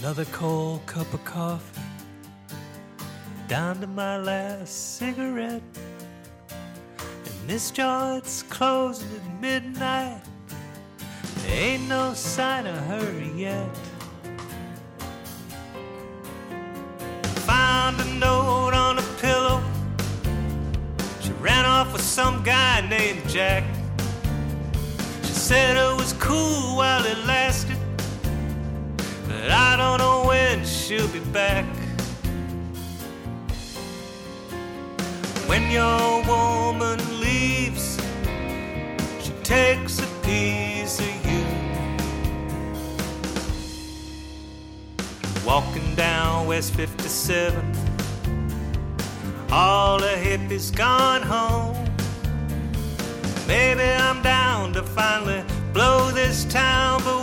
Another cold cup of coffee, down to my last cigarette. And this joint's closing at midnight. Ain't no sign of her yet. Found a note on a pillow. She ran off with some guy named Jack. She said it was cool while it she'll be back. When your woman leaves, she takes a piece of you. Walking down West 57, all the hippies gone home. Maybe I'm down to finally blow this town, but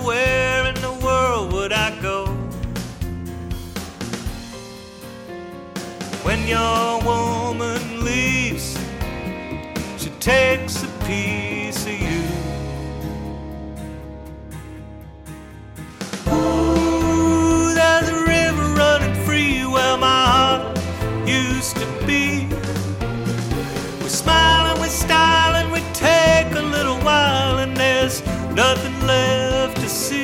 When your woman leaves, she takes a piece of you. Ooh, there's a river running free where my heart used to be. We smile and we style and we take a little while, and there's nothing left to see.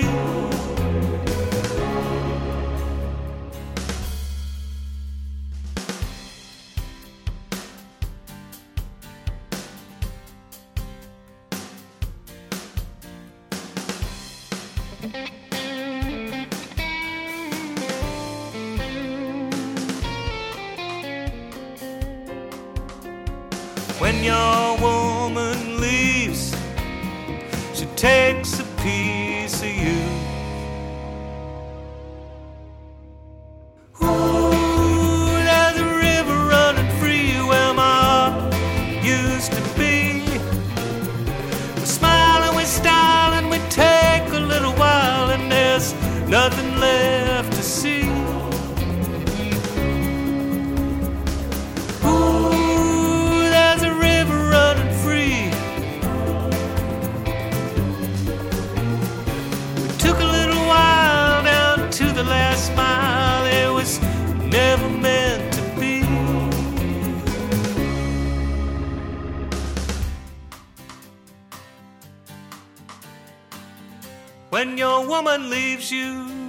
When your woman leaves, she takes left to see. Ooh, there's a river running free. We took a little while down to the last mile. It was never meant to be. When your woman leaves you,